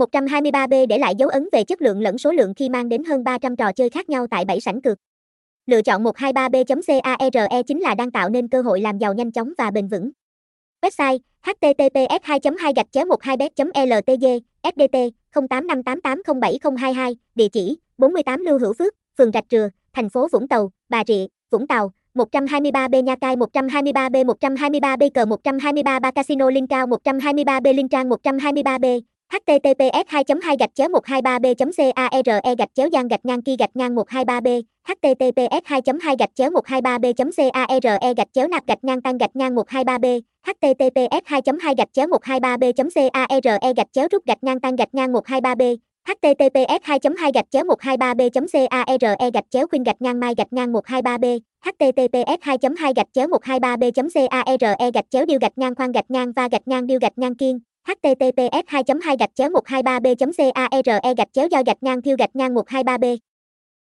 123B để lại dấu ấn về chất lượng lẫn số lượng khi mang đến hơn 300 trò chơi khác nhau tại 7 sảnh cược. Lựa chọn 123b.care chính là đang tạo nên cơ hội làm giàu nhanh chóng và bền vững. Website https 2 2 gạch chéo 12 bet ltg sdt 0858807022 địa chỉ 48 Lưu Hữu Phước, phường Rạch Trừa, thành phố Vũng Tàu, Bà Rịa, Vũng Tàu, 123B Nha Cai 123B 123B cờ 123b Casino Linh Cao 123B Linh Trang 123B https 2 2 gạch chéo 123 b care gạch chéo gian gạch ngang ki gạch ngang 123 b https 2 2 gạch chéo 123 b care gạch chéo nạp gạch ngang tăng gạch ngang 123 b https 2 2 gạch chéo 123 b care gạch chéo rút gạch ngang tăng gạch ngang 123 b https 2 2 gạch chéo 123 b care gạch chéo khuyên gạch ngang mai gạch ngang 123 b https 2 2 gạch chéo 123 b care gạch chéo điêu gạch ngang khoan gạch ngang và gạch ngang điêu gạch ngang kiên https 2 2 gạch chéo 123 b care gạch chéo do gạch ngang thiêu gạch ngang 123 b